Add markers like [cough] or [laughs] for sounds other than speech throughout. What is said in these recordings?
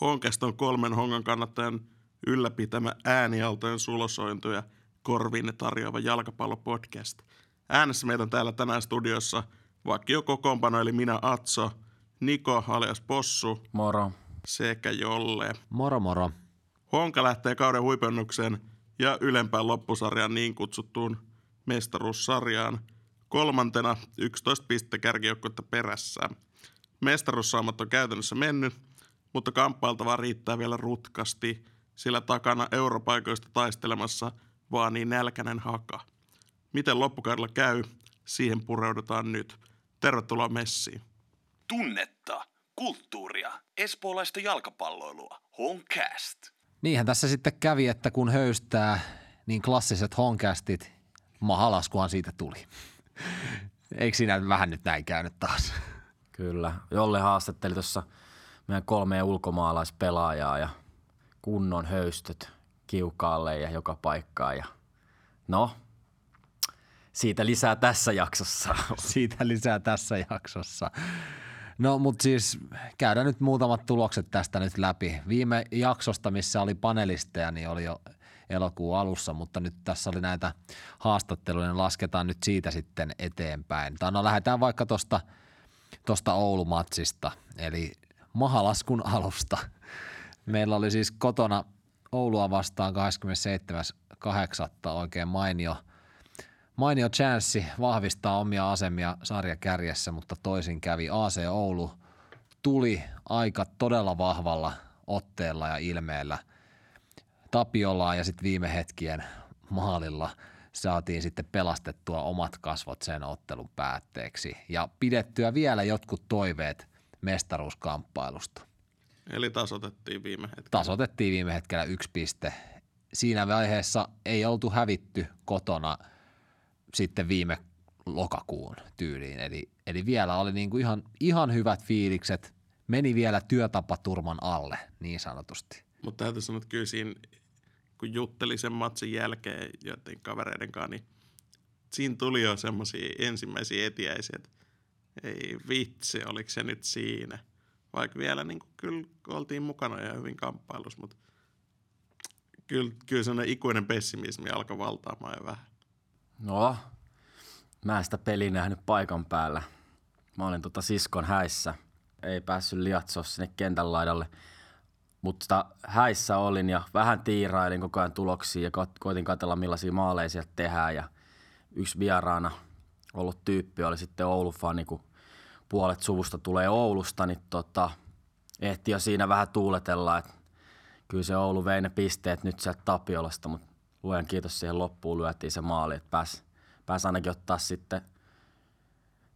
Honkest on kolmen hongan kannattajan ylläpitämä äänialtojen sulosointu ja korviin tarjoava jalkapallopodcast. Äänessä meitä on täällä tänään studiossa vakio kokoonpano eli minä Atso, Niko alias Possu Moro. sekä Jolle. Moro moro. Honka lähtee kauden huipennukseen ja ylempään loppusarjaan niin kutsuttuun mestaruussarjaan kolmantena 11 pistettä kärkijoukkuetta perässä. Mestaruussaamat on käytännössä mennyt, mutta kamppailtavaa riittää vielä rutkasti, sillä takana europaikoista taistelemassa vaan niin nälkäinen haka. Miten loppukaudella käy, siihen pureudutaan nyt. Tervetuloa messiin. Tunnetta, kulttuuria, espoolaista jalkapalloilua. Honcast. Niinhän tässä sitten kävi, että kun höystää, niin klassiset honkastit, mahalaskuhan siitä tuli. Eikö siinä vähän nyt näin käynyt taas? Kyllä. Jolle haastatteli tuossa meidän kolme ulkomaalaispelaajaa ja kunnon höystöt kiukaalle ja joka paikkaan. Ja no, siitä lisää tässä jaksossa. [laughs] Siitä lisää tässä jaksossa. No mutta siis käydään nyt muutamat tulokset tästä nyt läpi. Viime jaksosta, missä oli panelisteja, niin oli jo elokuun alussa, mutta nyt tässä oli näitä haastatteluja, niin lasketaan nyt siitä sitten eteenpäin. Tai no lähdetään vaikka tuosta tosta Oulumatsista, eli mahalaskun alusta. Meillä oli siis kotona Oulua vastaan 27.8. oikein mainio, mainio chanssi vahvistaa omia asemia sarjakärjessä, mutta toisin kävi. AC Oulu tuli aika todella vahvalla otteella ja ilmeellä Tapiolaa ja sitten viime hetkien maalilla saatiin sitten pelastettua omat kasvot sen ottelun päätteeksi ja pidettyä vielä jotkut toiveet mestaruuskamppailusta. Eli tasotettiin viime hetkellä. Tasotettiin viime hetkellä yksi piste. Siinä vaiheessa ei oltu hävitty kotona sitten viime lokakuun tyyliin. Eli, eli vielä oli niin kuin ihan, ihan hyvät fiilikset. Meni vielä työtapaturman alle niin sanotusti. Mutta täytyy sanoa, että kyllä siinä, kun jutteli sen matsin jälkeen joiden kavereiden kanssa, niin siinä tuli jo semmoisia ensimmäisiä etiäisiä, että ei vitsi, oliko se nyt siinä. Vaikka vielä niin kuin, kyllä oltiin mukana ja hyvin kamppailussa, mutta kyllä, kyllä sellainen ikuinen pessimismi alkoi valtaamaan jo vähän. No, mä en sitä peliä nähnyt paikan päällä. Mä olin tota siskon häissä. Ei päässyt liatsoa sinne kentän laidalle. Mutta häissä olin ja vähän tiirailin koko ajan tuloksia ja ko- koitin katsella millaisia maaleja sieltä tehdään. Ja yksi vieraana ollut tyyppi oli sitten Oulu-fani, kun puolet suvusta tulee Oulusta, niin tota, ehti jo siinä vähän tuuletella, että kyllä se Oulu vei ne pisteet nyt sieltä Tapiolasta, mutta luojan kiitos siihen loppuun lyötiin se maali, että pääsi pääs ainakin ottaa sitten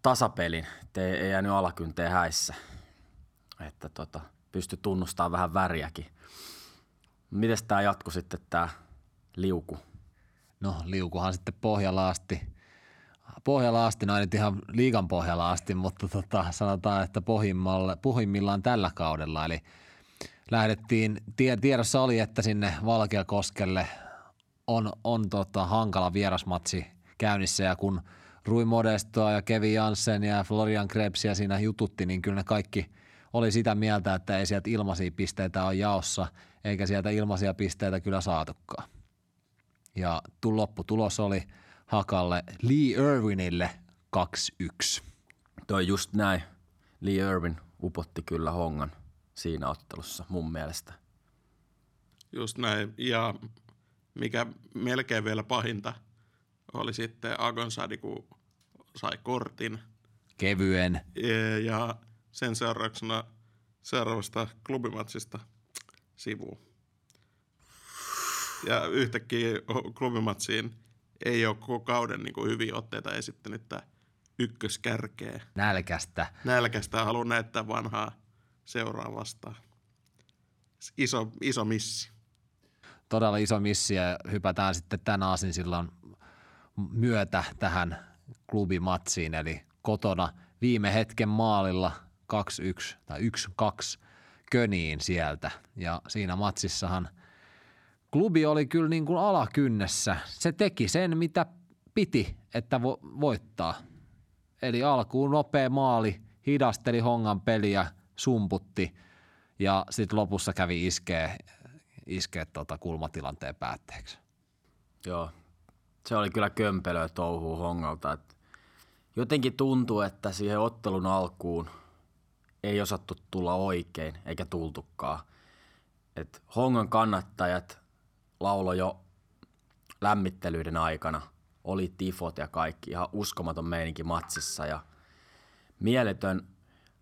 tasapelin, ettei ei jäänyt alakynteen häissä, että tota, pysty tunnustamaan vähän väriäkin. Miten tämä jatkui sitten tämä liuku? No liukuhan sitten pohjalla asti. Pohjalla asti, no nyt ihan liigan pohjalla asti, mutta tota, sanotaan, että pohjimmillaan tällä kaudella. Eli lähdettiin, tie, tiedossa oli, että sinne Valkeakoskelle on, on tota, hankala vierasmatsi käynnissä ja kun Rui Modestoa ja Kevin Jansen ja Florian Krebsia siinä jututti, niin kyllä ne kaikki oli sitä mieltä, että ei sieltä ilmaisia pisteitä ole jaossa, eikä sieltä ilmaisia pisteitä kyllä saatukaan. Ja lopputulos oli Hakalle Lee Irwinille 2-1. Toi just näin. Lee Irvin upotti kyllä hongan siinä ottelussa mun mielestä. Just näin. Ja mikä melkein vielä pahinta oli sitten Agonsadi, kun sai kortin. Kevyen. Ja- Ja sen seurauksena seuraavasta klubimatsista sivuun. Ja yhtäkkiä klubimatsiin ei ole koko kauden niin kuin hyviä otteita esittänyt tämä ykköskärkeä. Nälkästä. Nälkästä haluan näyttää vanhaa seuraa vastaan. Iso, iso missi. todella iso missi ja hypätään sitten tämän aasin silloin myötä tähän klubimatsiin, eli kotona viime hetken maalilla 2-1 tai 1-2 köniin sieltä. Ja siinä matsissahan klubi oli kyllä niin kuin alakynnessä. Se teki sen, mitä piti, että vo- voittaa. Eli alkuun nopea maali, hidasteli hongan peliä, sumputti ja sitten lopussa kävi iskee, iskee tota kulmatilanteen päätteeksi. Joo, se oli kyllä kömpelöä touhuu Hongalta. Et jotenkin tuntuu, että siihen ottelun alkuun ei osattu tulla oikein, eikä tultukaan. Et Hongan kannattajat laulo jo lämmittelyiden aikana, oli tifot ja kaikki, ihan uskomaton meininki matsissa ja mieletön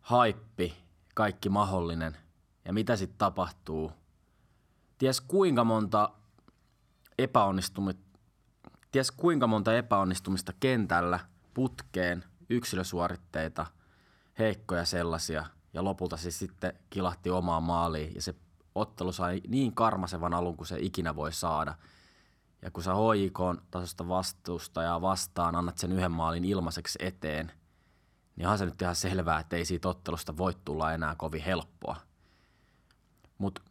haippi, kaikki mahdollinen. Ja mitä sitten tapahtuu? Ties kuinka monta epäonnistumista, ties kuinka monta epäonnistumista kentällä putkeen, yksilösuoritteita, heikkoja sellaisia, ja lopulta se sitten kilahti omaan maaliin, ja se ottelu sai niin karmasevan alun kuin se ikinä voi saada. Ja kun sä HJK tasosta vastuusta ja vastaan annat sen yhden maalin ilmaiseksi eteen, niin onhan se nyt ihan selvää, että ei siitä ottelusta voi tulla enää kovin helppoa. Mutta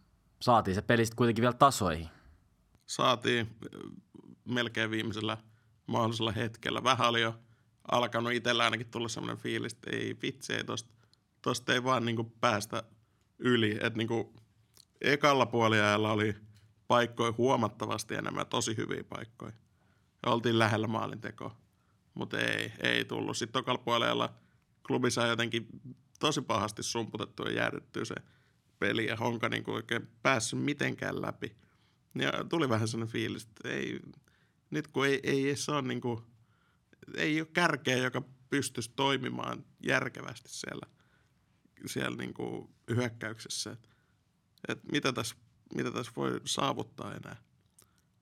saatiin se peli sitten kuitenkin vielä tasoihin. Saatiin äh, melkein viimeisellä mahdollisella hetkellä. Vähän oli jo alkanut itsellä ainakin tulla semmoinen fiilis, että ei vitsi, ei tosta, tosta ei vaan niinku päästä yli. Että niinku ekalla puoliajalla oli paikkoja huomattavasti enemmän, tosi hyviä paikkoja. Ja oltiin lähellä maalintekoa, mutta ei, ei tullut. Sitten tokalla puoliajalla klubi sai jotenkin tosi pahasti sumputettu ja jäädyttyä se peli ja Honka niinku oikein päässyt mitenkään läpi. Ja tuli vähän sellainen fiilis, että ei, nyt kun ei, ei edes ole niinku, ei ole kärkeä, joka pystyisi toimimaan järkevästi siellä, siellä niinku hyökkäyksessä. Et, et mitä, tässä, mitä tässä voi saavuttaa enää.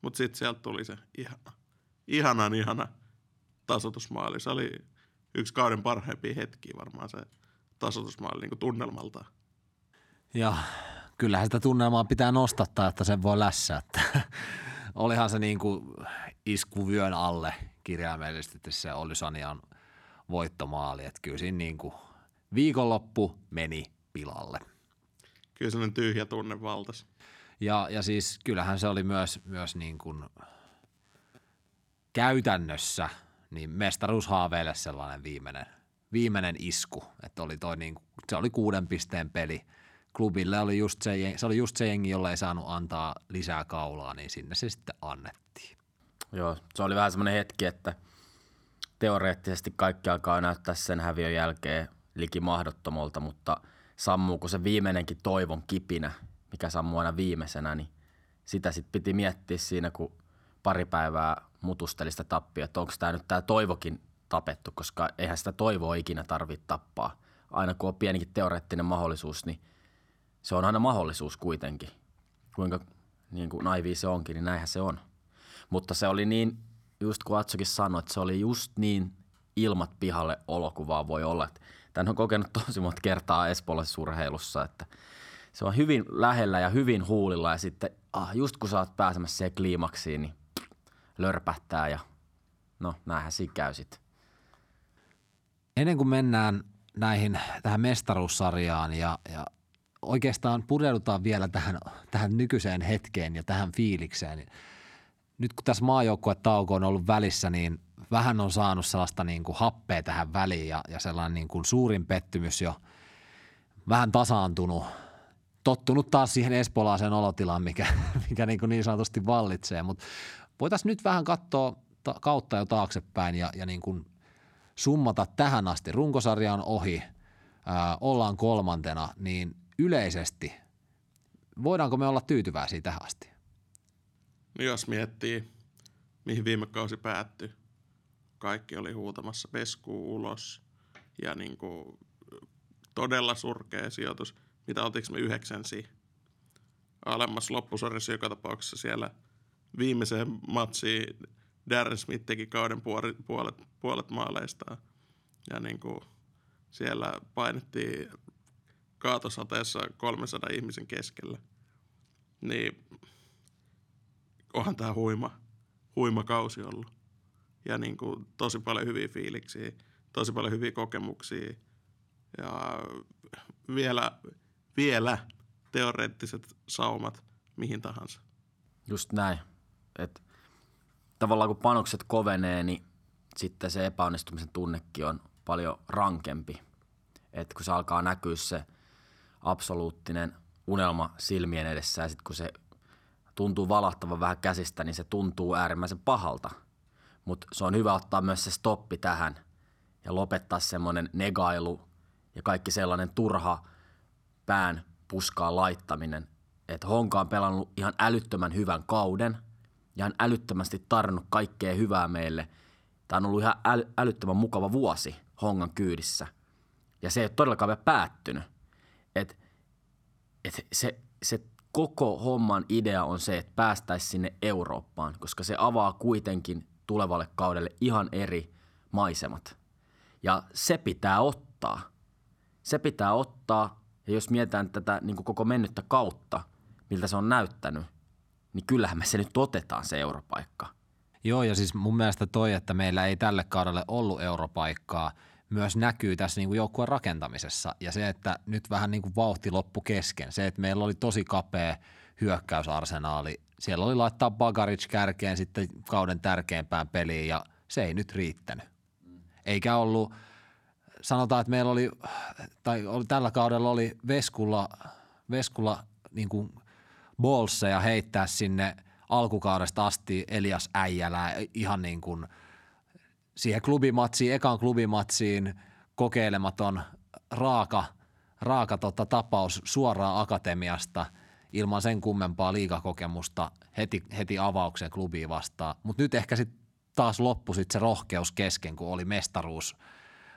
Mutta sitten sieltä tuli se ihana, ihanan ihana tasotusmaali. Se oli yksi kauden parhaimpia hetkiä varmaan se tasotusmaali niin tunnelmalta. Ja kyllähän sitä tunnelmaa pitää nostattaa, että sen voi lässäyttää. [laughs] Olihan se niin kuin isku vyön alle kirjaimellisesti se oli Sanian voittomaali. Että kyllä siinä niin kuin viikonloppu meni pilalle. Kyllä sellainen tyhjä tunne valtas. Ja, ja siis kyllähän se oli myös, myös niin kuin käytännössä niin mestaruushaaveille sellainen viimeinen, viimeinen isku. Että oli toi niin, se oli kuuden pisteen peli. Klubille oli just se, se oli just se jengi, jolle ei saanut antaa lisää kaulaa, niin sinne se sitten annettiin. Joo, se oli vähän semmoinen hetki, että teoreettisesti kaikki alkaa näyttää sen häviön jälkeen liki mahdottomolta, mutta sammuuko se viimeinenkin toivon kipinä, mikä sammuu aina viimeisenä, niin sitä sitten piti miettiä siinä, kun pari päivää mutusteli sitä tappia, että onko tämä nyt tämä toivokin tapettu, koska eihän sitä toivoa ikinä tarvitse tappaa. Aina kun on pienikin teoreettinen mahdollisuus, niin se on aina mahdollisuus kuitenkin. Kuinka niin kuin naivi se onkin, niin näinhän se on. Mutta se oli niin, just kun Atsokin sanoi, että se oli just niin ilmat pihalle olokuvaa voi olla. Tämän on kokenut tosi monta kertaa espoolaisessa urheilussa, että se on hyvin lähellä ja hyvin huulilla ja sitten ah, just kun sä oot pääsemässä siihen kliimaksiin, niin lörpähtää ja no näinhän siinä käy sitten. Ennen kuin mennään näihin, tähän mestaruussarjaan ja, ja oikeastaan pureudutaan vielä tähän, tähän nykyiseen hetkeen ja tähän fiilikseen. Niin nyt kun tässä maajoukkuetauko on ollut välissä, niin vähän on saanut sellaista niin kuin happea tähän väliin ja, ja sellainen niin kuin suurin pettymys jo vähän tasaantunut. Tottunut taas siihen espolaaseen olotilaan, mikä, [laughs] mikä niin, kuin niin sanotusti vallitsee, mutta voitaisiin nyt vähän katsoa ta- kautta jo taaksepäin ja, ja niin kuin summata tähän asti. Runkosarja on ohi, ää, ollaan kolmantena, niin yleisesti voidaanko me olla tyytyväisiä tähän asti? Jos miettii, mihin viime kausi päättyi, kaikki oli huutamassa peskuun ulos ja niin kuin todella surkea sijoitus. Mitä oltiinko me yhdeksänsi alemmas loppusarjassa joka tapauksessa siellä viimeiseen matsiin Darren Smith teki kauden puolet, puolet, puolet maaleistaan. Ja niin kuin siellä painettiin kaatosateessa 300 ihmisen keskellä. Niin onhan tämä huima, huima kausi ollut. Ja niin kuin tosi paljon hyviä fiiliksiä, tosi paljon hyviä kokemuksia. Ja vielä, vielä teoreettiset saumat mihin tahansa. Just näin. Et tavallaan kun panokset kovenee, niin sitten se epäonnistumisen tunnekin on paljon rankempi. Et kun se alkaa näkyä se absoluuttinen unelma silmien edessä ja sitten kun se tuntuu valahtavan vähän käsistä, niin se tuntuu äärimmäisen pahalta. Mutta se on hyvä ottaa myös se stoppi tähän ja lopettaa semmoinen negailu ja kaikki sellainen turha pään puskaan laittaminen. Että Honka on pelannut ihan älyttömän hyvän kauden ja on älyttömästi tarjonnut kaikkea hyvää meille. Tämä on ollut ihan äly- älyttömän mukava vuosi Hongan kyydissä. Ja se ei ole todellakaan vielä päättynyt. Et, et se, se koko homman idea on se, että päästäisiin sinne Eurooppaan, koska se avaa kuitenkin tulevalle kaudelle ihan eri maisemat. Ja se pitää ottaa. Se pitää ottaa, ja jos mietitään tätä niin kuin koko mennyttä kautta, miltä se on näyttänyt, niin kyllähän me se nyt otetaan se europaikka. Joo, ja siis mun mielestä toi, että meillä ei tälle kaudelle ollut europaikkaa, myös näkyy tässä niin kuin joukkueen rakentamisessa. Ja se, että nyt vähän niin kuin vauhti loppu kesken. Se, että meillä oli tosi kapea hyökkäysarsenaali. Siellä oli laittaa Bagaric kärkeen sitten kauden tärkeimpään peliin ja se ei nyt riittänyt. Eikä ollut, sanotaan, että meillä oli, tai oli, tällä kaudella oli Veskulla, Veskulla niin kuin bolseja heittää sinne alkukaudesta asti Elias Äijälää ihan niin kuin siihen klubimatsiin, ekan klubimatsiin kokeilematon raaka, raaka tota, tapaus suoraan akatemiasta ilman sen kummempaa liikakokemusta heti, heti avauksen klubiin vastaan. Mutta nyt ehkä sitten taas loppui sit se rohkeus kesken, kun oli mestaruus,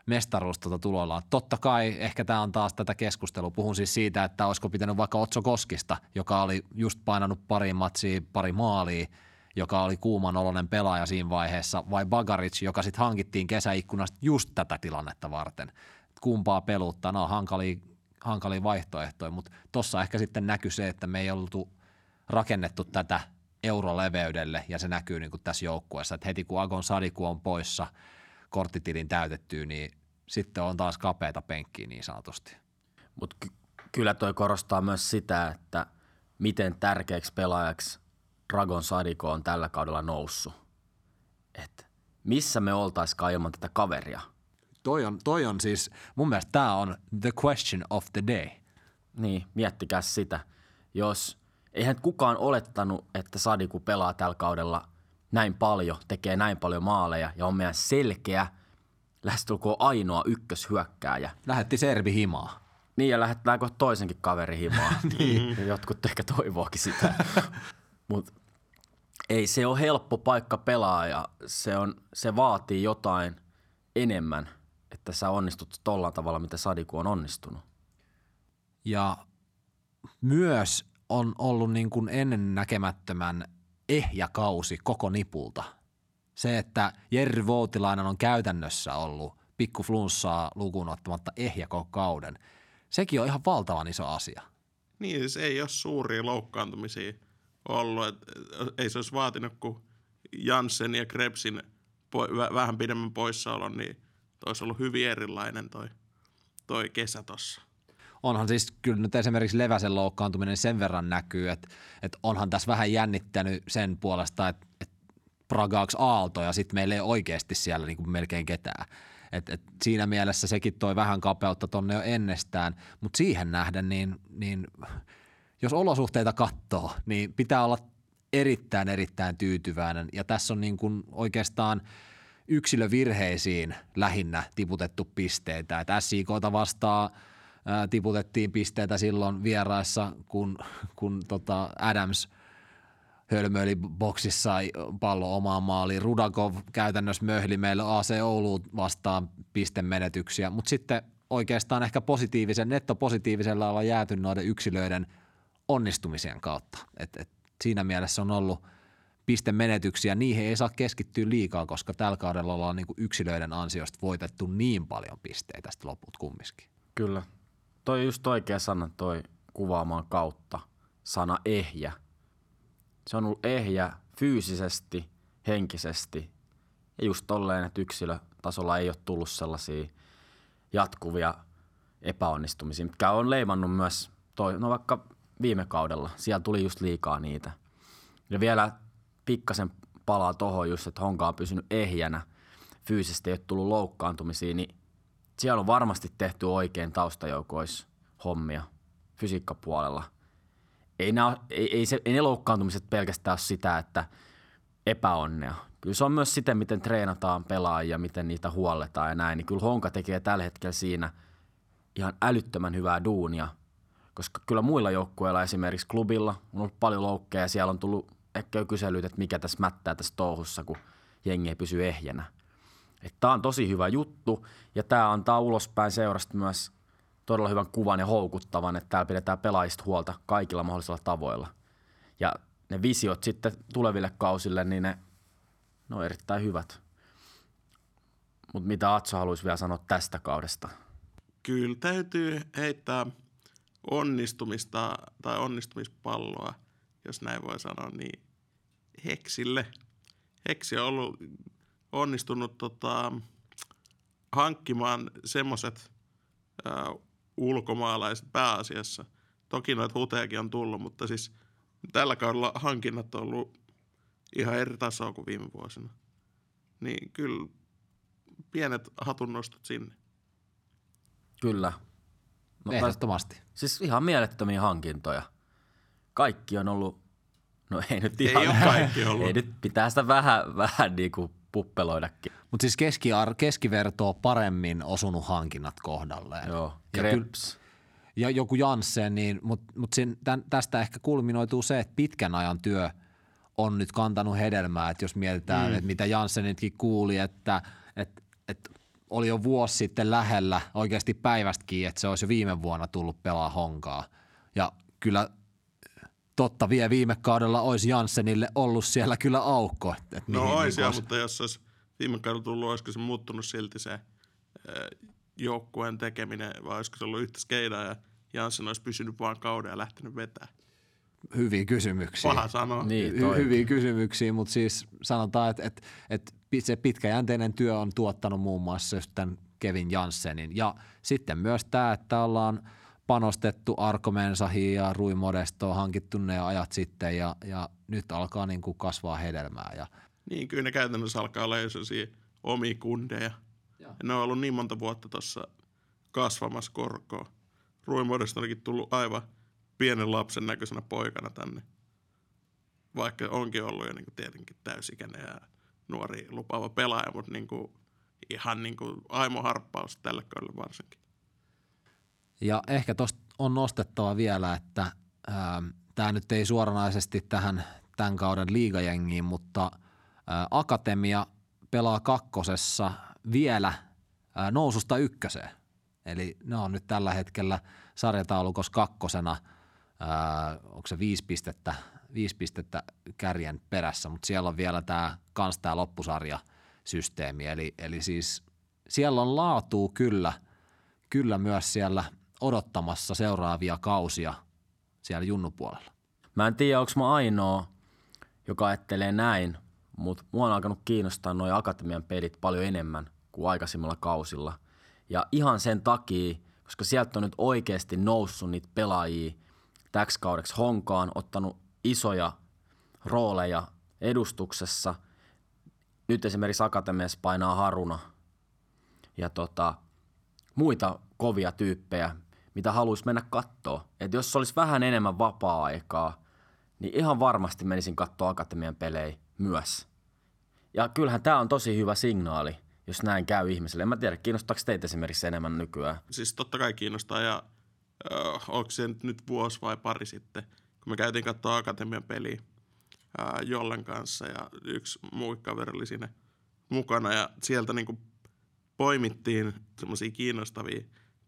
mestaruus tota tuloillaan. Totta kai ehkä tämä on taas tätä keskustelua. Puhun siis siitä, että olisiko pitänyt vaikka Otso Koskista, joka oli just painanut pari matsia, pari maalia, joka oli kuuman oloinen pelaaja siinä vaiheessa, vai Bagaric, joka sitten hankittiin kesäikkunasta just tätä tilannetta varten. Kumpaa peluttaa, no hankalia, hankalia vaihtoehtoja, mutta tuossa ehkä sitten näkyy se, että me ei oltu rakennettu tätä euroleveydelle ja se näkyy niin kuin tässä joukkueessa, että heti kun Agon Sadiku on poissa korttitilin täytettyä, niin sitten on taas kapeata penkkiä niin sanotusti. Mutta ky- kyllä toi korostaa myös sitä, että miten tärkeäksi pelaajaksi Dragon Sadiko on tällä kaudella noussut. Et missä me oltaisikaan ilman tätä kaveria? Toi on, toi on siis, mun mielestä tämä on the question of the day. Niin, miettikää sitä. Jos, eihän kukaan olettanut, että Sadiku pelaa tällä kaudella näin paljon, tekee näin paljon maaleja ja on meidän selkeä, lähestulkoon ainoa ykköshyökkääjä. Lähetti Serbi himaa. Niin, ja lähettääkö toisenkin kaveri himaa. [laughs] niin. Jotkut ehkä toivookin sitä. [laughs] Mutta ei se ole helppo paikka pelaa ja se, on, se vaatii jotain enemmän, että sä onnistut tolla tavalla, mitä Sadiku on onnistunut. Ja myös on ollut niin kuin ennen näkemättömän ehjä kausi koko nipulta. Se, että Jerry Voutilainen on käytännössä ollut pikku flunssaa lukuun ottamatta ehjä koko kauden, sekin on ihan valtavan iso asia. Niin, siis ei ole suuria loukkaantumisia ollut. Et, ei se olisi vaatinut kuin Janssen ja Krebsin po- vä- vähän pidemmän poissaolon, niin olisi ollut hyvin erilainen toi, toi kesä tossa. Onhan siis kyllä nyt esimerkiksi Leväsen loukkaantuminen sen verran näkyy, että, että onhan tässä vähän jännittänyt sen puolesta, että, että Pragaaks Aalto ja sitten meillä ei oikeasti siellä niin kuin melkein ketään. Et, et siinä mielessä sekin toi vähän kapeutta tonne jo ennestään, mutta siihen nähden niin, niin jos olosuhteita katsoo, niin pitää olla erittäin erittäin tyytyväinen ja tässä on niin kuin oikeastaan yksilövirheisiin lähinnä tiputettu pisteitä. Et SIKta vastaan ää, tiputettiin pisteitä silloin vieraissa, kun, kun tota Adams hölmöili boksissa pallo omaan maaliin. Rudakov käytännössä möhli meille AC Ouluun vastaan pistemenetyksiä, mutta sitten oikeastaan ehkä positiivisen, nettopositiivisella olla jääty noiden yksilöiden onnistumisien kautta. Et, et siinä mielessä on ollut pistemenetyksiä, niihin ei saa keskittyä liikaa, koska tällä kaudella ollaan niin kuin yksilöiden ansiosta voitettu niin paljon pisteitä sitten loput kumminkin. Kyllä. Toi just oikea sana, toi kuvaamaan kautta. Sana ehjä. Se on ollut ehjä fyysisesti, henkisesti ja just tolleen, että yksilötasolla ei ole tullut sellaisia jatkuvia epäonnistumisia, mitkä on leimannut myös, toi, no vaikka viime kaudella, siellä tuli just liikaa niitä. Ja vielä pikkasen palaa tohon just, että Honka on pysynyt ehjänä, fyysisesti ei ole tullut loukkaantumisia, niin siellä on varmasti tehty oikein taustajoukois hommia fysiikkapuolella. ei, nää, ei, ei, se, ei ne loukkaantumiset pelkästään ole sitä, että epäonnea. Kyllä se on myös siten, miten treenataan pelaajia, miten niitä huolletaan ja näin. Niin kyllä Honka tekee tällä hetkellä siinä ihan älyttömän hyvää duunia. Koska kyllä muilla joukkueilla, esimerkiksi klubilla, on ollut paljon loukkeja ja siellä on tullut ehkä kyselyitä, että mikä tässä mättää tässä touhussa, kun jengi ei pysy ehjänä. Tämä on tosi hyvä juttu ja tämä antaa ulospäin seurasta myös todella hyvän kuvan ja houkuttavan, että täällä pidetään pelaajista huolta kaikilla mahdollisilla tavoilla. Ja ne visiot sitten tuleville kausille, niin ne, ne on erittäin hyvät. Mutta mitä Atso haluaisi vielä sanoa tästä kaudesta? Kyllä täytyy heittää onnistumista tai onnistumispalloa, jos näin voi sanoa, niin Heksille. Heksi on ollut onnistunut tota, hankkimaan semmoiset ulkomaalaiset pääasiassa. Toki noita hutejakin on tullut, mutta siis tällä kaudella hankinnat on ollut ihan eri tasoa kuin viime vuosina. Niin kyllä pienet hatunnostot sinne. Kyllä. No, Ehdottomasti. Siis ihan mielettömiä hankintoja. Kaikki on ollut, no ei nyt ihan. Ei ole kaikki ollut. ei nyt pitää sitä vähän, vähän niin kuin puppeloidakin. Mutta siis keskiar- keskivertoa paremmin osunut hankinnat kohdalleen. Joo, Krebs. Ja, ja joku Janssen, niin, mutta mut tämän, tästä ehkä kulminoituu se, että pitkän ajan työ on nyt kantanut hedelmää, että jos mietitään, mm. että mitä Janssenitkin kuuli, että, että, että oli jo vuosi sitten lähellä oikeasti päivästäkin, että se olisi jo viime vuonna tullut pelaa honkaa. Ja kyllä totta vie viime kaudella olisi Janssenille ollut siellä kyllä aukko. Että no olisi, niin mutta jos olisi viime kaudella tullut, olisiko se muuttunut silti se joukkueen tekeminen, vai olisiko se ollut yhtä skeidaa ja Janssen olisi pysynyt vaan kauden ja lähtenyt vetää? Hyviä kysymyksiä. Paha sanoa. Niin, Hy- hyviä kysymyksiä, mutta siis sanotaan, että, että, että se pitkäjänteinen työ on tuottanut muun muassa tämän Kevin Janssenin. Ja sitten myös tämä, että ollaan – panostettu Arko Mensahiin ja Rui Modestoon, hankittu ne ajat sitten ja, ja nyt alkaa niin kuin kasvaa hedelmää. Ja... Niin, kyllä ne käytännössä alkaa olla jo omia kundeja. Ja. Ne on ollut niin monta vuotta tuossa kasvamassa korkoa. Rui Modesto onkin tullut aivan pienen lapsen näköisenä poikana tänne. Vaikka onkin ollut jo niin kuin tietenkin täysikäinen ja nuori lupaava pelaaja, mutta niin kuin ihan niin kuin aimo harppaus tälle kaudelle varsinkin. Ja ehkä tuosta on nostettava vielä, että tämä nyt ei suoranaisesti tähän tämän kauden liigajengiin, mutta ää, Akatemia pelaa kakkosessa vielä ää, noususta ykköseen. Eli ne on nyt tällä hetkellä sarjataulukossa kakkosena, ää, onko se viisi pistettä, viisi pistettä kärjen perässä, mutta siellä on vielä tämä kans tämä loppusarjasysteemi. Eli, eli siis siellä on laatuu kyllä, kyllä myös siellä – odottamassa seuraavia kausia siellä junnupuolella? Mä en tiedä, onko mä ainoa, joka ajattelee näin, mutta mua on alkanut kiinnostaa noin akatemian pelit paljon enemmän kuin aikaisemmilla kausilla. Ja ihan sen takia, koska sieltä on nyt oikeasti noussut niitä pelaajia täksi kaudeksi honkaan, ottanut isoja rooleja edustuksessa. Nyt esimerkiksi Akatemiassa painaa Haruna ja tota, muita kovia tyyppejä, mitä haluaisi mennä kattoon. Että jos olisi vähän enemmän vapaa-aikaa, niin ihan varmasti menisin katsoa Akatemian pelejä myös. Ja kyllähän tämä on tosi hyvä signaali, jos näin käy ihmiselle. En mä tiedä, kiinnostaako teitä esimerkiksi enemmän nykyään? Siis totta kai kiinnostaa ja äh, onko se nyt vuosi vai pari sitten, kun me käytiin katsoa Akatemian peliä äh, Jollen kanssa ja yksi muu kaveri oli siinä mukana ja sieltä niinku poimittiin semmoisia kiinnostavia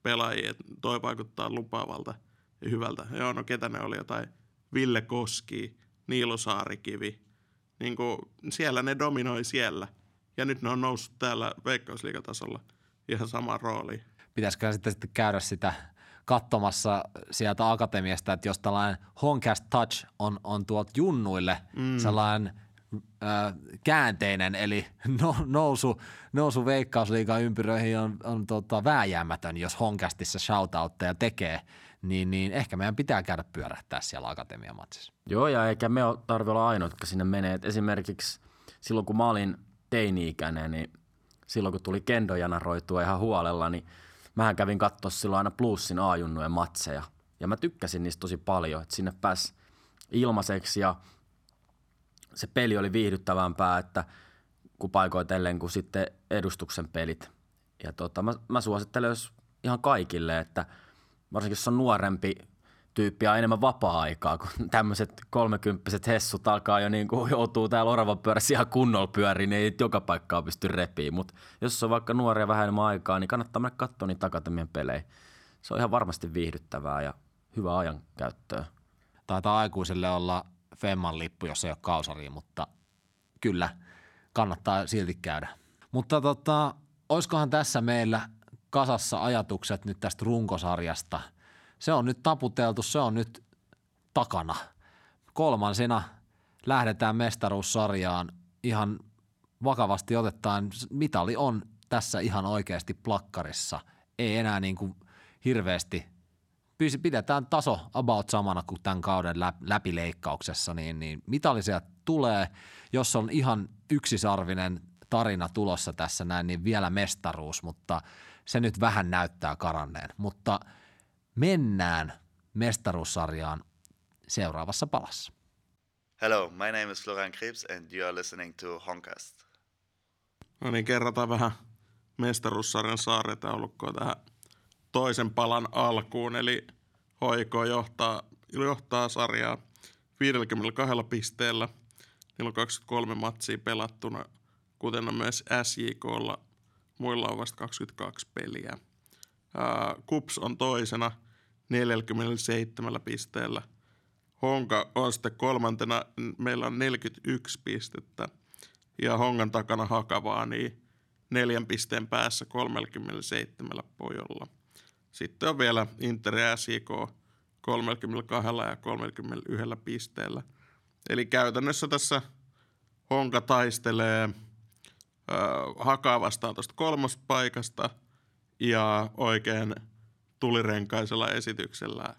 pelaajia, että toi vaikuttaa lupaavalta ja hyvältä. Joo, no ketä ne oli, jotain Ville Koski, Niilo Saarikivi. Niin kuin, siellä ne dominoi siellä. Ja nyt ne on noussut täällä veikkausliikatasolla ihan samaan rooliin. Pitäisikö sitten, sitten käydä sitä katsomassa sieltä akatemiasta, että jos tällainen Honcast Touch on, on tuolta junnuille mm. sellainen – käänteinen, eli [laughs] no, nousu, nousu veikkausliigan ympyröihin on, on tota, vääjäämätön, jos Honkastissa shoutoutteja tekee, niin, niin ehkä meidän pitää käydä pyörähtää siellä akatemiamatsissa. Joo, ja eikä me tarvitse olla ainoat, jotka sinne menee. Et esimerkiksi silloin, kun mä olin teini-ikäinen, niin silloin kun tuli kendojanaroitua ihan huolella, niin mähän kävin katsoa silloin aina plussin A-junnujen matseja. Ja mä tykkäsin niistä tosi paljon, että sinne pääsi ilmaiseksi ja se peli oli viihdyttävämpää, että kuin paikoitellen kuin sitten edustuksen pelit. Ja tota, mä, mä suosittelen jos ihan kaikille, että varsinkin jos on nuorempi tyyppi ja enemmän vapaa-aikaa, kun [laughs] tämmöiset kolmekymppiset hessut alkaa jo niin kuin joutuu täällä oravan pyörässä ihan kunnolla pyöriin, niin ei joka paikkaa pysty repiin. Mutta jos on vaikka nuoria vähän enemmän aikaa, niin kannattaa mennä katsoa niitä akatemien pelejä. Se on ihan varmasti viihdyttävää ja hyvää ajan käyttöä. Taitaa aikuiselle olla Femman lippu, jos ei ole kausari, mutta kyllä kannattaa silti käydä. Mutta tota, olisikohan tässä meillä kasassa ajatukset nyt tästä runkosarjasta? Se on nyt taputeltu, se on nyt takana. Kolmansina lähdetään mestaruussarjaan ihan vakavasti otetaan. Mitali on tässä ihan oikeasti plakkarissa. Ei enää niin kuin hirveästi pidetään taso about samana kuin tämän kauden läpileikkauksessa, niin, niin mitali sieltä tulee. Jos on ihan yksisarvinen tarina tulossa tässä näin, niin vielä mestaruus, mutta se nyt vähän näyttää karanneen. Mutta mennään mestaruussarjaan seuraavassa palassa. Hello, my name is Florian Krebs and you are listening to Honkast. No niin, kerrataan vähän mestaruussarjan saaretaulukkoa tähän toisen palan alkuun, eli Hoiko johtaa, johtaa sarjaa 52 pisteellä. Niillä on 23 matsia pelattuna, kuten on myös SJKlla. Muilla on vasta 22 peliä. Kups on toisena 47 pisteellä. Honka on sitten kolmantena, meillä on 41 pistettä. Ja Hongan takana Hakavaa, niin neljän pisteen päässä 37 pojolla. Sitten on vielä Inter ja SJK 32 ja 31 pisteellä. Eli käytännössä tässä Honka taistelee äh, hakaa vastaan tuosta kolmospaikasta ja oikein tulirenkaisella esityksellä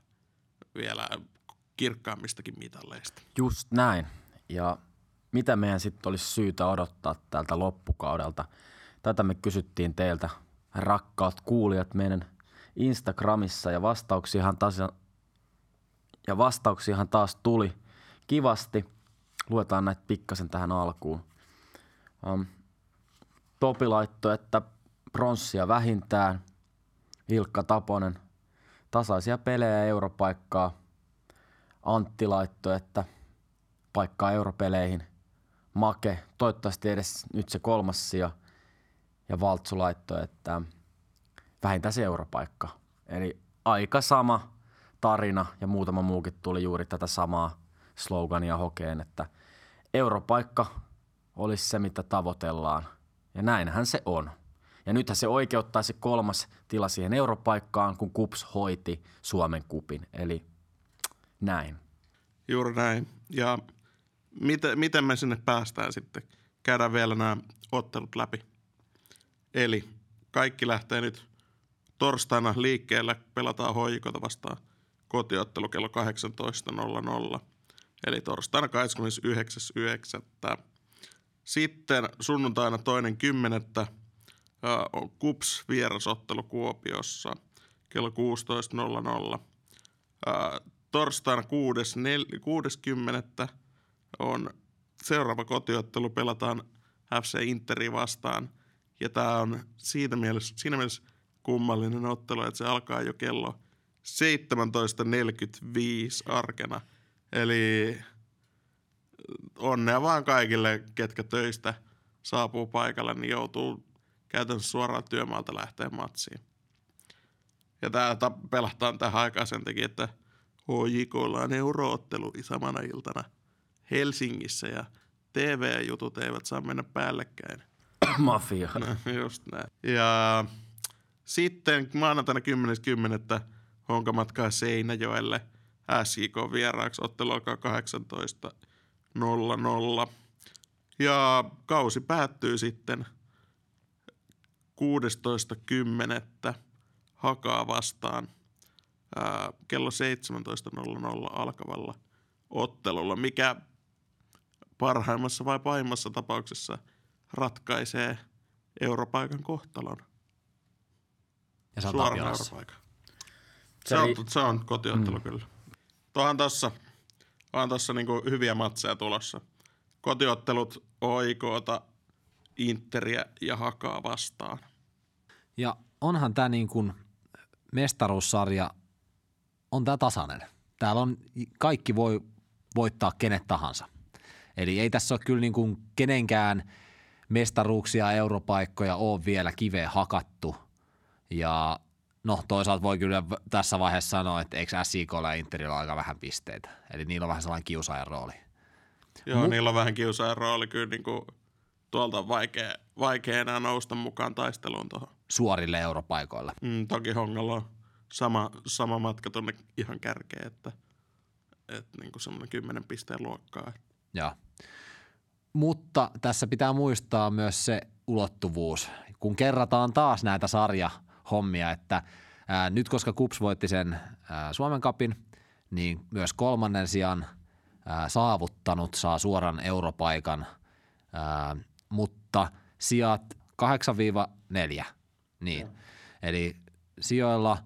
vielä kirkkaammistakin mitalleista. Just näin. Ja mitä meidän sitten olisi syytä odottaa tältä loppukaudelta? Tätä me kysyttiin teiltä, rakkaat kuulijat, meidän – Instagramissa ja vastauksiahan taas, ja vastauksiahan taas tuli kivasti. Luetaan näitä pikkasen tähän alkuun. Um, Topi laittoi, että pronssia vähintään. Ilkka Taponen, tasaisia pelejä europaikkaa. Antti laittoi, että paikkaa europeleihin. Make, toivottavasti edes nyt se kolmas sija. Ja Valtsu laittoi, että vähintään se europaikka. Eli aika sama tarina ja muutama muukin tuli juuri tätä samaa slogania hokeen, että europaikka olisi se, mitä tavoitellaan. Ja näinhän se on. Ja nythän se oikeuttaa se kolmas tila siihen europaikkaan, kun KUPS hoiti Suomen kupin. Eli näin. Juuri näin. Ja miten, miten me sinne päästään sitten? Käydään vielä nämä ottelut läpi. Eli kaikki lähtee nyt torstaina liikkeelle pelataan hoikota vastaan kotiottelu kello 18.00. Eli torstaina 29.9. Sitten sunnuntaina toinen kymmenettä on KUPS vierasottelu Kuopiossa kello 16.00. Torstaina 6.10. on seuraava kotiottelu, pelataan FC Interi vastaan. Ja tämä on siitä mielessä, siinä mielessä kummallinen ottelu, että se alkaa jo kello 17.45 arkena. Eli onnea vaan kaikille, ketkä töistä saapuu paikalle, niin joutuu käytännössä suoraan työmaalta lähteä matsiin. Ja tämä pelataan tähän aikaan sen takia, että HJKlla on euroottelu samana iltana Helsingissä ja TV-jutut eivät saa mennä päällekkäin. [coughs] Mafia. No, just näin. Ja sitten maanantaina 10.10. Honka matkaa Seinäjoelle SJK vieraaksi. Ottelu alkaa 18.00. Ja kausi päättyy sitten 16.10. Hakaa vastaan ää, kello 17.00 alkavalla ottelulla, mikä parhaimmassa vai pahimmassa tapauksessa ratkaisee europaikan kohtalon. Ja se on Suoraan Tapiolas. europaikka. Se, on, ri- se on kotiottelu mm. kyllä. Tuohan tossa, on tossa niinku hyviä matseja tulossa. Kotiottelut OIKta, Interia ja Hakaa vastaan. Ja onhan tämä niin kuin mestaruussarja, on tämä tasainen. Täällä on, kaikki voi voittaa kenet tahansa. Eli ei tässä ole kyllä niin kuin kenenkään mestaruuksia, europaikkoja ole vielä kiveen hakattu. Ja no toisaalta voi kyllä tässä vaiheessa sanoa, että eikö SIK ja Interillä ole aika vähän pisteitä. Eli niillä on vähän sellainen kiusaajan rooli. Joo, Mu- niillä on vähän kiusaajan rooli kyllä niinku, tuolta on vaikea, vaikea enää nousta mukaan taisteluun tuohon. Suorille europaikoille. Mm, toki Hongalla on sama, sama matka tuonne ihan kärkeen, että, että niinku semmoinen kymmenen pisteen luokkaa. Joo. Mutta tässä pitää muistaa myös se ulottuvuus, kun kerrataan taas näitä sarjahommia, että ää, nyt koska Kups voitti sen ää, Suomen kapin, niin myös kolmannen sijan ää, saavuttanut saa suoran europaikan, ää, mutta sijat 8-4, niin. Eli sijoilla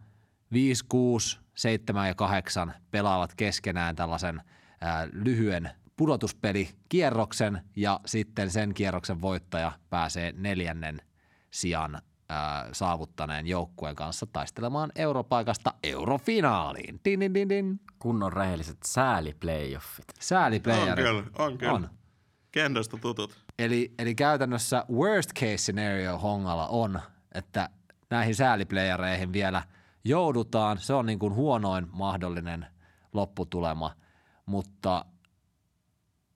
5, 6, 7 ja 8 pelaavat keskenään tällaisen ää, lyhyen pudotuspelikierroksen ja sitten sen kierroksen voittaja pääsee neljännen sijan ää, saavuttaneen joukkueen kanssa taistelemaan europaikasta eurofinaaliin. Din, din, din, din. Kunnon rehelliset sääliplayoffit. On Sääliplayerit. kyllä, on kyllä. On. Kendosta tutut. Eli, eli käytännössä worst case scenario Hongalla on, että näihin sääliplayereihin vielä joudutaan. Se on niin kuin huonoin mahdollinen lopputulema, mutta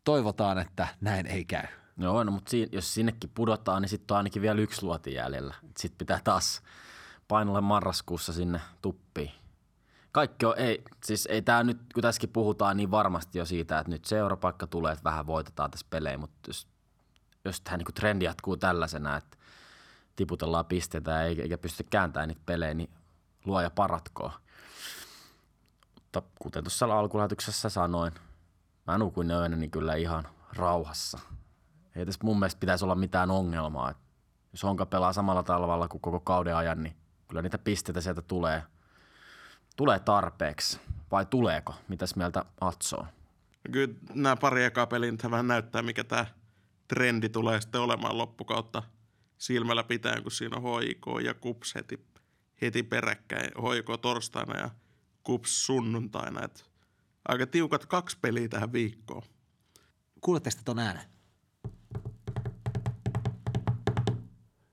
toivotaan, että näin ei käy. Joo, no, mutta si- jos sinnekin pudotaan, niin sitten on ainakin vielä yksi luoti jäljellä. Sitten pitää taas painolle marraskuussa sinne tuppiin. Kaikki on, ei, siis ei tämä nyt, kun tässäkin puhutaan niin varmasti jo siitä, että nyt se europaikka tulee, että vähän voitetaan tässä pelejä, mutta jos, jos tämä niin trendi jatkuu tällaisena, että tiputellaan pisteitä eikä, eikä pysty kääntämään niitä pelejä, niin luoja paratkoon. Mutta kuten tuossa alkulähetyksessä sanoin, mä nukuin öönä niin kyllä ihan rauhassa. Ei tässä mun mielestä pitäisi olla mitään ongelmaa. Et jos Honka pelaa samalla tavalla kuin koko kauden ajan, niin kyllä niitä pisteitä sieltä tulee, tulee tarpeeksi. Vai tuleeko? Mitäs mieltä Atso on? Kyllä nämä pari ekaa peliä vähän näyttää, mikä tämä trendi tulee sitten olemaan loppukautta silmällä pitäen, kun siinä on HIK ja KUPS heti, heti peräkkäin. HIK torstaina ja KUPS sunnuntaina. Et aika tiukat kaksi peliä tähän viikkoon. Kuuletteko te ton äänen?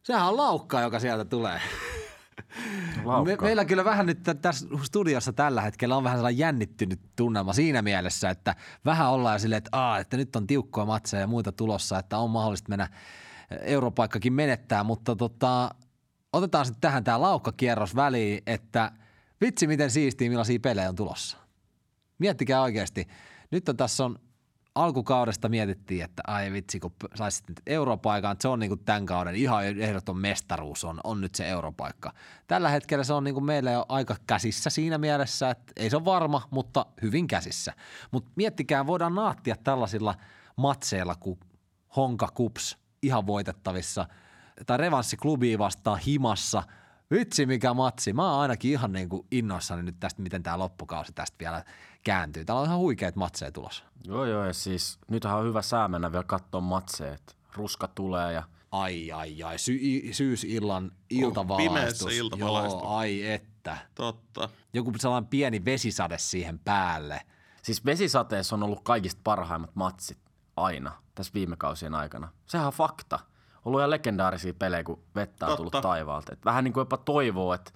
Sehän on laukka, joka sieltä tulee. Me, meillä kyllä vähän nyt tä- tässä studiossa tällä hetkellä on vähän sellainen jännittynyt tunnelma siinä mielessä, että vähän ollaan silleen, että, aa, että nyt on tiukkoja matseja ja muita tulossa, että on mahdollista mennä europaikkakin menettää, mutta tota, otetaan sitten tähän tämä laukkakierros väliin, että vitsi miten siistiä millaisia pelejä on tulossa. Miettikää oikeasti. Nyt on tässä on alkukaudesta mietittiin, että ai vitsi, kun saisit nyt europaikan, se on niinku tämän kauden ihan ehdoton mestaruus on, on nyt se europaikka. Tällä hetkellä se on niinku meille jo aika käsissä siinä mielessä, että ei se ole varma, mutta hyvin käsissä. Mutta miettikää, voidaan naattia tällaisilla matseilla kuin Honka Kups ihan voitettavissa, tai revanssi klubiin vastaan himassa. Vitsi mikä matsi. Mä oon ainakin ihan niin kuin innoissani nyt tästä, miten tämä loppukausi tästä vielä kääntyy. Täällä on ihan huikeat matseja tulossa. Joo, joo, ja siis nythän on hyvä sää mennä vielä katsoa matseja, että ruska tulee ja Ai, ai, ai. Sy- syysillan iltavalaistus. iltavalaistus. Joo, ai että. Totta. Joku sellainen pieni vesisade siihen päälle. Siis vesisateessa on ollut kaikista parhaimmat matsit aina tässä viime kausien aikana. Sehän on fakta. Ollut ihan legendaarisia pelejä, kun vettä on Totta. tullut taivaalta. Et vähän niin kuin jopa toivoo, että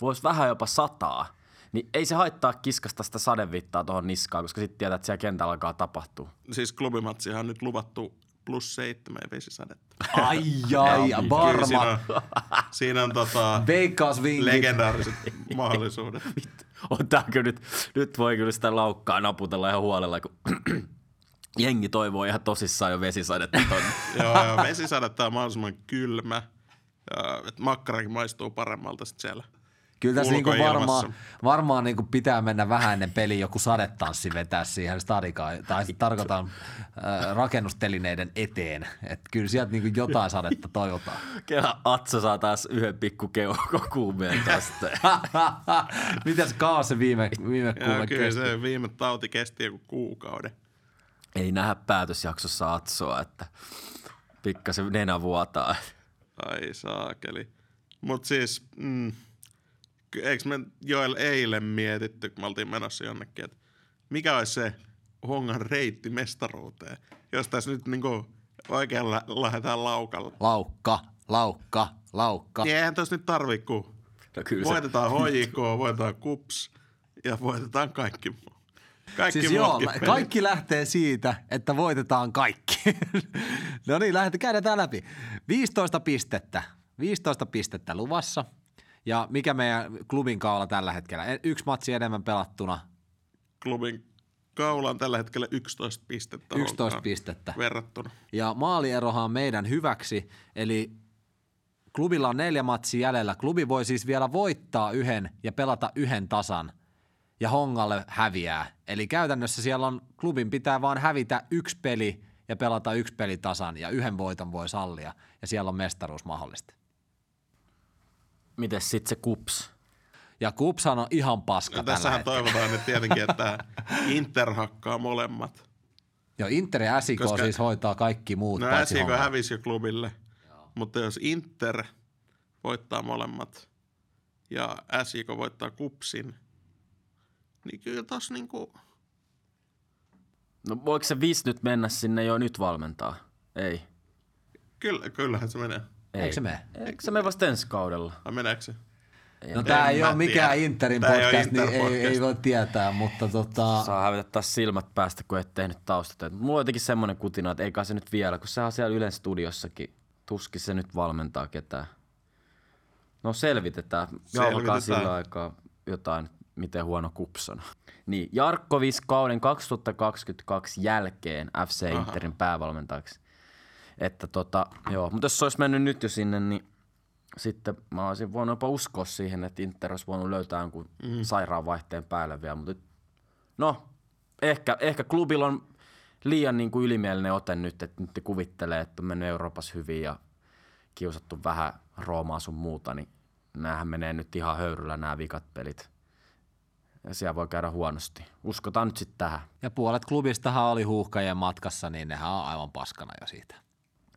voisi vähän jopa sataa. Niin ei se haittaa kiskasta sitä sadevittaa tuohon niskaan, koska sitten tietää, että siellä kentällä alkaa tapahtua. Siis klubimatsihan on nyt luvattu plus seitsemän vesisadetta. Ai, [laughs] ai, ai, Kyllä varma. Siinä on, siinä on tota, legendaariset mahdollisuudet. [laughs] On tää kyllä nyt, nyt voi kyllä sitä laukkaa naputella ihan huolella, kun jengi toivoo ihan tosissaan jo vesisadetta tonne. [laughs] Joo, joo, vesisadetta on mahdollisimman kylmä. Ja, et makkarakin maistuu paremmalta sit siellä Kyllä tässä niinku varmaan, varmaan niinku pitää mennä vähän ennen peliä joku sadetanssi vetää siihen stadikaan, tai sitten tarkoitan äh, rakennustelineiden eteen. Et kyllä sieltä niinku jotain sadetta toivotaan. Kela Atso saa taas yhden pikku keuhkokuumeen tästä. [laughs] Mitäs kaas se viime, viime kuume kyllä kesti? se viime tauti kesti joku kuukauden. Ei nähdä päätösjaksossa Atsoa, että pikkasen nenä vuotaa. Ai saakeli. Mut siis, mm, eikö me Joel eilen mietitty, kun me oltiin menossa jonnekin, että mikä olisi se Hongan reitti mestaruuteen, jos tässä nyt niinku oikein lä- lähdetään laukalla. Laukka, laukka, laukka. Niin eihän tässä nyt tarvii, kun No kyllä se, voitetaan HJK, voitetaan KUPS ja voitetaan kaikki muu. Kaikki Siis joo, kaikki lähtee siitä, että voitetaan kaikki. [laughs] no niin, lähdetään, käydään läpi. 15 pistettä, 15 pistettä luvassa. Ja mikä meidän klubin kaula tällä hetkellä? En- Yksi matsi enemmän pelattuna, Klubin kaula on tällä hetkellä 11 pistettä. 11 Honkaan pistettä. Verrattuna. Ja maalierohan on meidän hyväksi, eli klubilla on neljä matsia jäljellä. Klubi voi siis vielä voittaa yhden ja pelata yhden tasan, ja Hongalle häviää. Eli käytännössä siellä on, klubin pitää vaan hävitä yksi peli ja pelata yksi peli tasan, ja yhden voiton voi sallia, ja siellä on mestaruus mahdollista. miten sitten se kups? Ja Kupsan on ihan paska No, tässähän toivotaan nyt tietenkin, että [laughs] Inter hakkaa molemmat. Jo Inter ja SIK Koska- siis hoitaa kaikki muut No Honka. hävisi jo klubille, mutta jos Inter voittaa molemmat ja SJK voittaa kupsin, niin kyllä tos niinku... No voiko se vis nyt mennä sinne jo nyt valmentaa? Ei. Kyllä, kyllähän se menee. Ei. Eikö se mene? Eikö se mene vasta ensi kaudella? Vai meneekö se? No tämä ei ole mikään tiedä. Interin Tää ei oo podcast, niin ei, Inter-podcast. ei voi tietää, mutta tota, Saa hävetä taas silmät päästä, kun et tehnyt taustatöitä. Mulla on jotenkin semmoinen kutina, että eikä se nyt vielä, kun se on siellä Ylen studiossakin. Tuskin se nyt valmentaa ketään. No selvitetään. Jauhakaa Selvitetään. sillä aikaa jotain, miten huono kups on. Niin, Jarkko Vis kauden 2022 jälkeen FC Aha. Interin päävalmentajaksi. Että tota, joo, mutta jos se olisi mennyt nyt jo sinne, niin sitten mä olisin voinut jopa uskoa siihen, että Inter olisi voinut löytää jonkun mm. sairaanvaihteen päälle vielä, mutta no, ehkä, ehkä klubilla on liian niin kuin ylimielinen ote nyt, että nyt kuvittelee, että on mennyt Euroopassa hyvin ja kiusattu vähän Roomaa sun muuta, niin näähän menee nyt ihan höyryllä nämä vikat pelit. Ja siellä voi käydä huonosti. Uskotaan nyt sitten tähän. ja puolet klubistahan oli huuhkajien matkassa, niin nehän on aivan paskana jo siitä.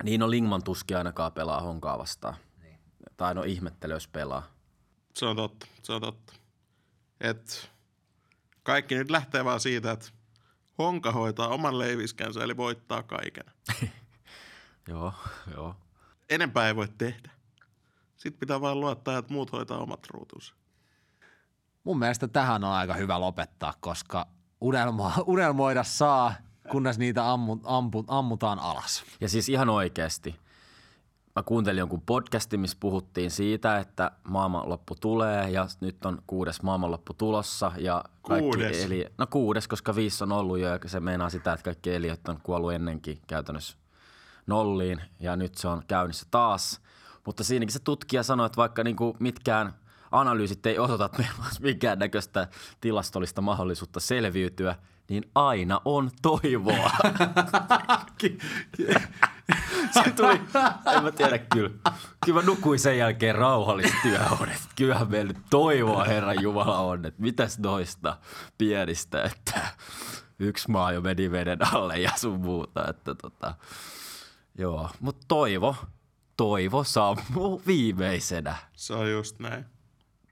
Niin no Lingman tuskin ainakaan pelaa honkaa vastaan. Niin. Tai no ihmettely, jos pelaa. Se on totta, se on totta. Et kaikki nyt lähtee vaan siitä, että Honka hoitaa oman leiviskänsä, eli voittaa kaiken. [laughs] Joo, joo. Enempää ei voi tehdä. Sitten pitää vaan luottaa, että muut hoitaa omat ruutunsa. Mun mielestä tähän on aika hyvä lopettaa, koska unelmo, [laughs] unelmoida saa, kunnes niitä ammu, ampu, ammutaan alas. Ja siis ihan oikeasti. Mä kuuntelin jonkun podcastin, missä puhuttiin siitä, että maailmanloppu tulee ja nyt on kuudes maailmanloppu tulossa. Ja kaikki Kuudes? Eli, no kuudes, koska viisi on ollut jo ja se meinaa sitä, että kaikki eliöt on kuollut ennenkin käytännössä nolliin ja nyt se on käynnissä taas. Mutta siinäkin se tutkija sanoi, että vaikka niinku mitkään analyysit ei osoita, että meillä olisi minkään näköistä tilastollista mahdollisuutta selviytyä, niin aina on toivoa. [laughs] Se tuli, en mä tiedä kyllä. Kyllä mä nukuin sen jälkeen rauhallisesti työunet. Kyllähän meillä nyt toivoa Herran Jumala on, että mitäs noista pienistä, että yksi maa jo meni veden alle ja sun muuta. Että tota, joo, mutta toivo, toivo sammuu viimeisenä. Se on just näin.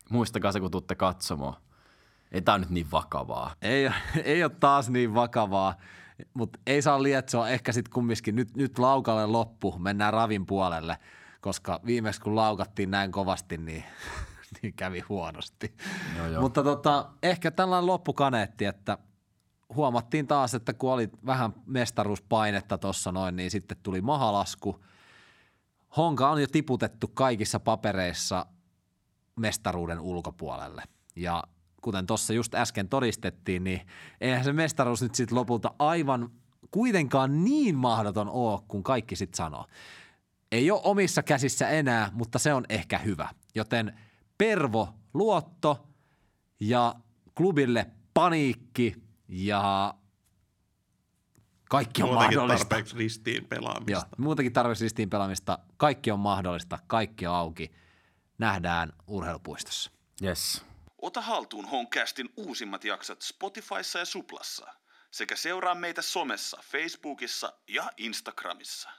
Muistakaa se, kun tuutte katsomaan. Ei on nyt niin vakavaa. Ei, [laughs] ei ole taas niin vakavaa, mutta ei saa lietsoa ehkä sitten kumminkin. Nyt, nyt laukalle loppu, mennään ravin puolelle, koska viimeksi kun laukattiin näin kovasti, niin, [laughs] niin kävi huonosti. Joo, joo. Mutta tota, ehkä tällainen loppukaneetti, että huomattiin taas, että kun oli vähän mestaruuspainetta tuossa noin, niin sitten tuli mahalasku. Honka on jo tiputettu kaikissa papereissa mestaruuden ulkopuolelle. Ja kuten tuossa just äsken todistettiin, niin eihän se mestaruus nyt sitten lopulta aivan kuitenkaan niin mahdoton ole, kuin kaikki sitten sanoo. Ei ole omissa käsissä enää, mutta se on ehkä hyvä. Joten Pervo luotto ja klubille paniikki ja kaikki on Muutenkin mahdollista. tarpeeksi ristiin pelaamista. Joo, muutenkin tarvitsisi ristiin pelaamista. Kaikki on mahdollista, kaikki on auki. Nähdään urheilupuistossa. Yes. Ota haltuun Honcastin uusimmat jaksot Spotifyssa ja Suplassa. Sekä seuraa meitä somessa, Facebookissa ja Instagramissa.